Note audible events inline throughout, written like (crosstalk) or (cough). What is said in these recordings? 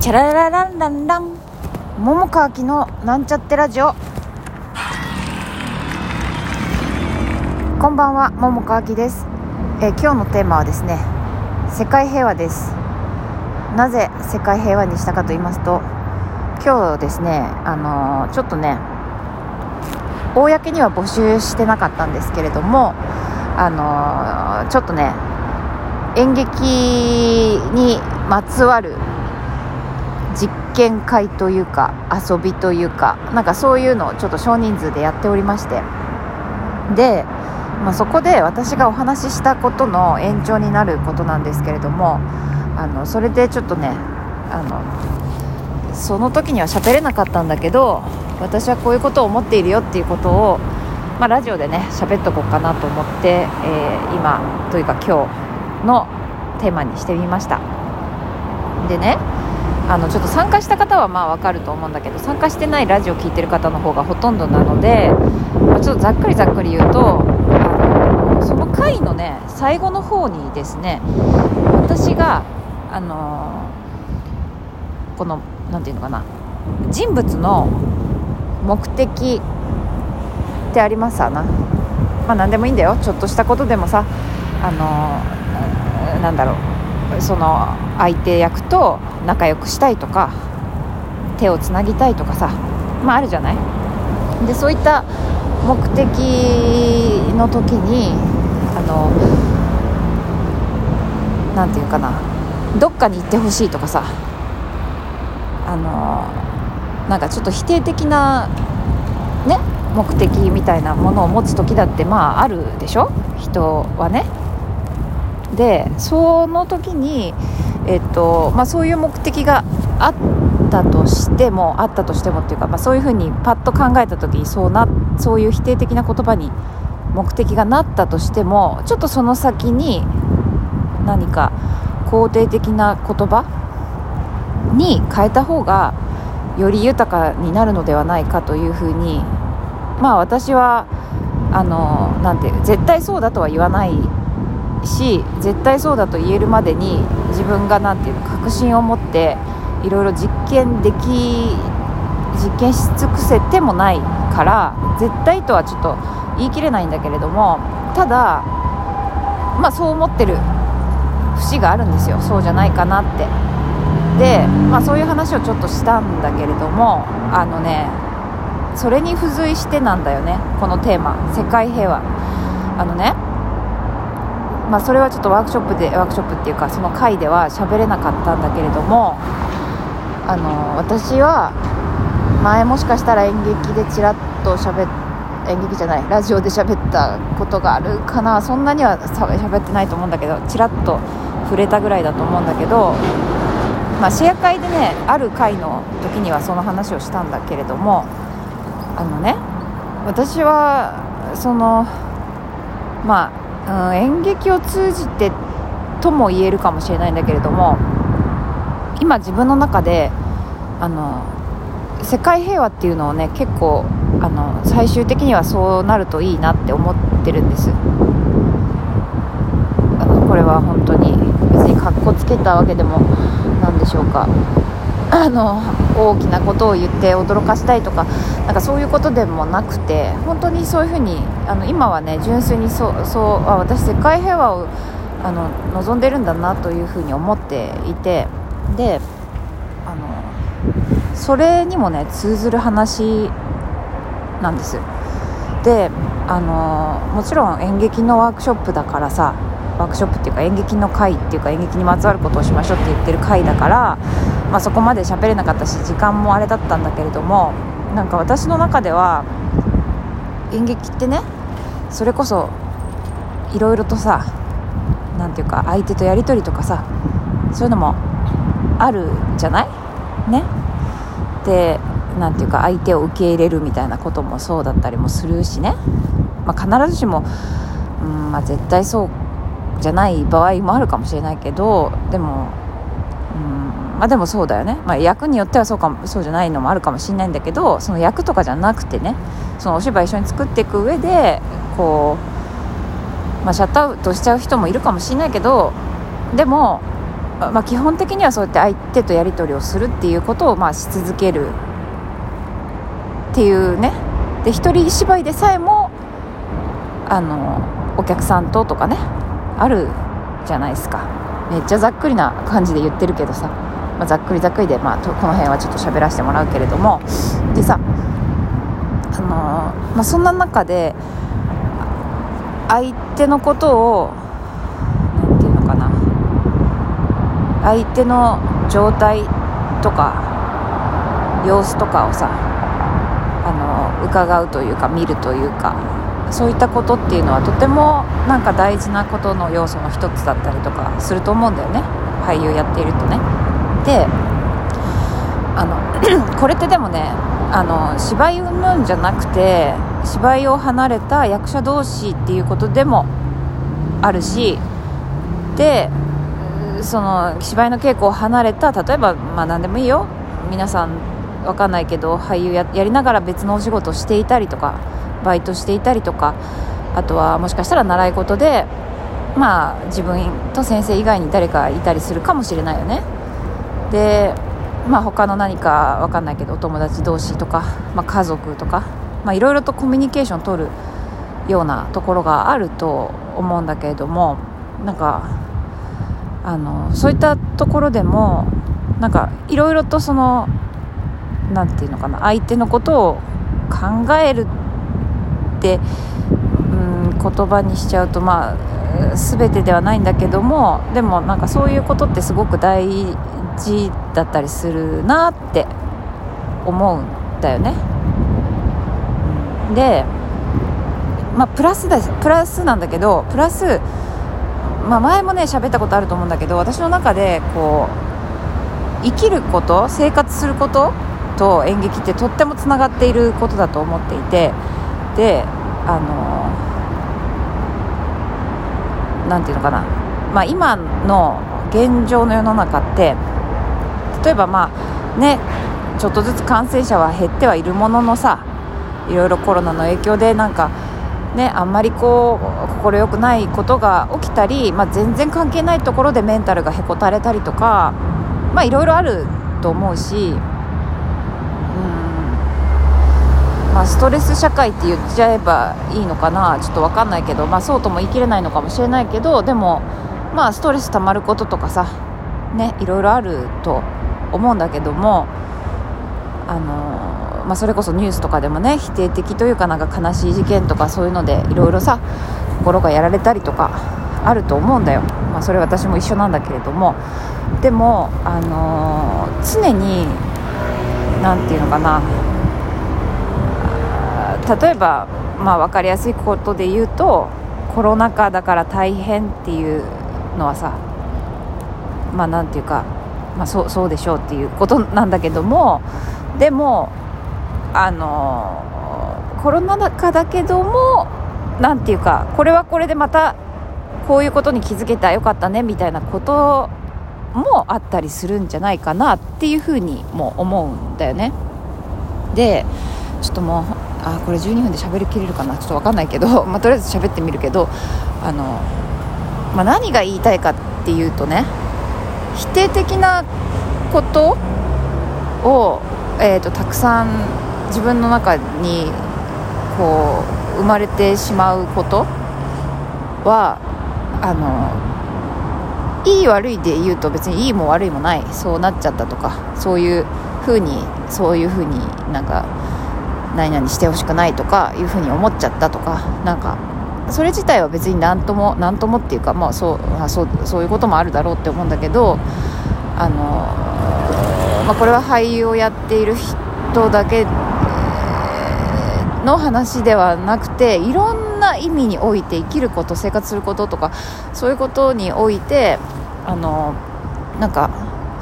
チャララランランラン。桃川きのなんちゃってラジオ。こんばんは桃川きです、え今日のテーマはですね世界平和です。なぜ世界平和にしたかと言いますと今日ですねあのーちょっとね公には募集してなかったんですけれどもあのーちょっとね演劇にまつわる実験会というか遊びというかなんかそういうのをちょっと少人数でやっておりまして。で、まあ、そこで私がお話ししたことの延長になることなんですけれどもあのそれでちょっとねあのその時には喋れなかったんだけど私はこういうことを思っているよっていうことを、まあ、ラジオでね喋っとこうかなと思って、えー今というか今日のテーマにしてみました。でねあのちょっと参加した方はまあ分かると思うんだけど参加してないラジオ聞いてる方の方がほとんどなので、まあちょっとざっくりざっくり言うとあのその回のね最後の方にですね私があのこのなんていうのかな人物の目的ってありますわな。まあ何でもいいんだよ。ちょっとしたことでもさあのなんだろう。その相手役と仲良くしたいとか手をつなぎたいとかさまああるじゃない？でそういった目的の時にあのなんていうかなどっかに行ってほしいとかさあのなんかちょっと否定的なね目的みたいなものを持つ時だってまああるでしょ？人はね。でその時に、えっとまあ、そういう目的があったとしてもあったとしてもっていうか、まあ、そういうふうにパッと考えた時にそうなそういう否定的な言葉に目的がなったとしてもちょっとその先に何か肯定的な言葉に変えた方がより豊かになるのではないかというふうにまあ私はあのなんて絶対そうだとは言わないし絶対そうだと言えるまでに自分がなんていうの確信を持っていろいろ実験でき実験し尽くせてもないから絶対とはちょっと言い切れないんだけれどもただまあそう思ってる節があるんですよ。そうじゃないかなって。で、まあ、そういう話をちょっとしたんだけれどもあのねそれに付随してなんだよね。このテーマ。世界平和。あのねまあ、それはちょっとワークショップでワークショップっていうかその回では喋れなかったんだけれどもあの私は前もしかしたら演劇でちらっと喋っ演劇じゃないラジオで喋ったことがあるかな。そんなには喋ってないと思うんだけどちらっと触れたぐらいだと思うんだけど、まあ、シェア会でねある回の時にはその話をしたんだけれどもあのね私はそのまあ、うん、演劇を通じてとも言えるかもしれないんだけれども今自分の中であの世界平和っていうのをね結構あの最終的にはそうなるといいなって思ってるんです。あのこれは本当に別にかっこつけたわけでもなんでしょうか。あの大きなことを言って驚かしたいとかなんかそういうことでもなくて本当にそういうふうにあの今はね純粋にそうそうあ私世界平和をあの望んでるんだなというふうに思っていてであのそれにもね通ずる話なんです。であのもちろん演劇のワークショップだからさワークショップっていうか演劇の会っていうか演劇にまつわることをしましょうって言ってる会だから、まあ、そこまで喋れなかったし時間もあれだったんだけれどもなんか私の中では演劇ってねそれこそいろいろとさなんていうか相手とやり取りとかさそういうのもあるじゃない？ね？でなんていうか相手を受け入れるみたいなこともそうだったりもするしね、まあ、必ずしも、うんまあ、絶対そうじゃない場合もあるかもしれないけどでも、まあ、でもそうだよね、まあ、役によってはそうかもそうじゃないのもあるかもしれないんだけどその役とかじゃなくてねそのお芝居一緒に作っていく上でこう、まあ、シャットアウトしちゃう人もいるかもしれないけどでもまあ、基本的にはそうやって相手とやり取りをするっていうことをまあし続けるっていうね。で一人芝居でさえもあのお客さんととかねあるじゃないですか。めっちゃざっくりな感じで言ってるけどさ、まあ、ざっくりざっくりで、まあ、この辺はちょっと喋らせてもらうけれども。でさあの、まあ、そんな中で相手のことを何て言うのかな。相手の状態とか様子とかをさあの伺うというか見るというかそういったことっていうのはとてもなんか大事なことの要素の一つだったりとかすると思うんだよね。俳優やっているとね。であの (clears throat) これってでもねあの芝居云々じゃなくて芝居を離れた役者同士っていうことでもあるしでその芝居の稽古を離れた例えばまあ何でもいいよ。皆さん分かんないけど俳優ややりながら別のお仕事をしていたりとかバイトしていたりとかあとはもしかしたら習い事でまあ自分と先生以外に誰かいたりするかもしれないよね。でまあ他の何か分かんないけどお友達同士とか、まあ、家族とかいろいろとコミュニケーション取るようなところがあると思うんだけれどもなんかあのそういったところでもなんかいろいろとその何て言うのかな相手のことを考えるってうん言葉にしちゃうとまあ全てではないんだけどもでもなんかそういうことってすごく大事だったりするなって思うんだよね。でまあプラスですプラスなんだけどプラス、まあ、前もね喋ったことあると思うんだけど私の中でこう生きること生活することと演劇ってとってもつながっていることだと思っていてであの何て言うのかな、まあ、今の現状の世の中って例えばまあねちょっとずつ感染者は減ってはいるもののさいろいろコロナの影響でなんかねあんまりこう快くないことが起きたり、まあ、全然関係ないところでメンタルがへこたれたりとかまあいろいろあると思うしまあ、ストレス社会って言っちゃえばいいのかな？ちょっと分かんないけど、まあ、そうとも言い切れないのかもしれないけどでも、まあ、ストレス溜まることとかさ、ね、いろいろあると思うんだけども、あのまあ、それこそニュースとかでもね否定的というかなんか悲しい事件とかそういうのでいろいろさ心がやられたりとかあると思うんだよ、まあ、それ私も一緒なんだけれども。でも、あの常に何て言うのかな？例えば、まあ、分かりやすいことで言うとコロナ禍だから大変っていうのはさまあなんていうか、まあ、そうそうでしょうっていうことなんだけどもでもあのコロナ禍だけどもなんていうかこれはこれでまたこういうことに気づけたらよかったねみたいなこともあったりするんじゃないかなっていうふうにも思うんだよね。でちょっともうあこれ12分で喋りきれるかな？ちょっと分かんないけど、(laughs) まあ、とりあえず喋ってみるけどあの、まあ、何が言いたいかっていうとね否定的なことを、えーと、たくさん自分の中にこう生まれてしまうことはあのいい悪いで言うと別にいいも悪いもないそうなっちゃったとかそういうふうにそういうふうになんか何々してほしくないとかいうふうに思っちゃったとかなんかそれ自体は別に何とも何ともっていうか、まあ、そうあそうそういうこともあるだろうって思うんだけどあの、まあ、これは俳優をやっている人だけの話ではなくていろんな意味において生きること生活することとかそういうことにおいてあのなんか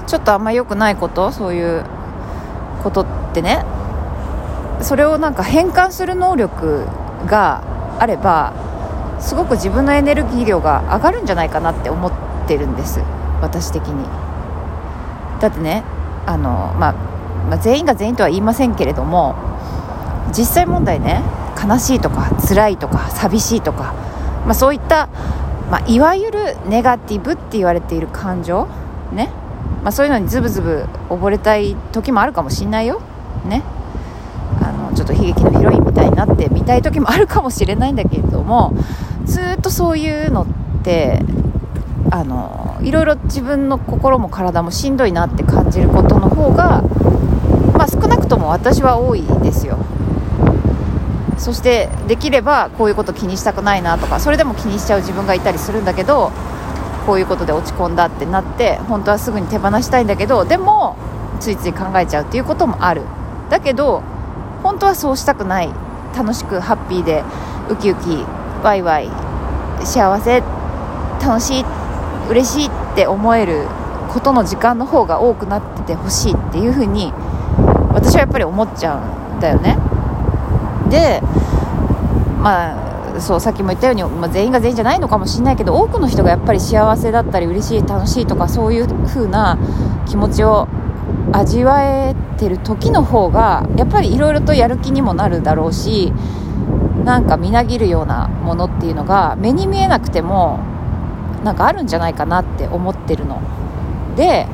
ちょっとあんま良くないことそういうことってねそれをなんか変換する能力があればすごく自分のエネルギー量が上がるんじゃないかなって思ってるんです私的に。だってねあの、まあ、まあ、全員が全員とは言いませんけれども実際問題ね悲しいとか辛いとか寂しいとか、まあ、そういった、まあ、いわゆるネガティブって言われている感情ね、ま、そういうのにズブズブ溺れたい時もあるかもしんないよね。と悲劇のヒロインみたいになってみたい時もあるかもしれないんだけれどもずっとそういうのってあのいろいろ自分の心も体もしんどいなって感じることの方が、まあ、少なくとも私は多いですよ。そしてできればこういうこと気にしたくないなとかそれでも気にしちゃう自分がいたりするんだけどこういうことで落ち込んだってなって本当はすぐに手放したいんだけどでもついつい考えちゃうっていうこともある。だけど本当はそうしたくない。楽しくハッピーでウキウキワイワイ幸せ楽しい嬉しいって思えることの時間の方が多くなっててほしいっていうふうに私はやっぱり思っちゃうんだよね。でまあそうさっきも言ったように、まあ、全員が全員じゃないのかもしれないけど多くの人がやっぱり幸せだったり嬉しい楽しいとかそういう風な気持ちを味わえてる時の方がやっぱりいろいろとやる気にもなるだろうしなんかみなぎるようなものっていうのが目に見えなくてもなんかあるんじゃないかなって思ってるの。で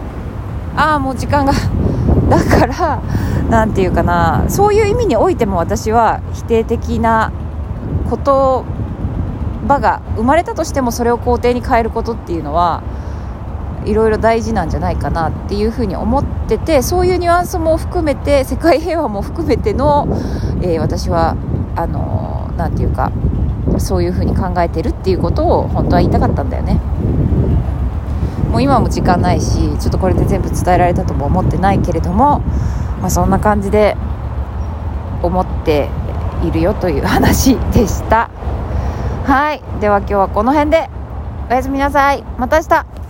ああもう時間が (laughs) だから何て言うかなそういう意味においても私は否定的な言葉が生まれたとしてもそれを肯定に変えることっていうのはいろいろ大事なんじゃないかなっていうふうに思っててそういうニュアンスも含めて世界平和も含めての、えー、私はあのー、て言うかそういうふうに考えてるっていうことを本当は言いたかったんだよね。もう今も時間ないしちょっとこれで全部伝えられたとも思ってないけれども、まあ、そんな感じで思っているよという話でした。はい。では今日はこの辺で。おやすみなさい。また明日。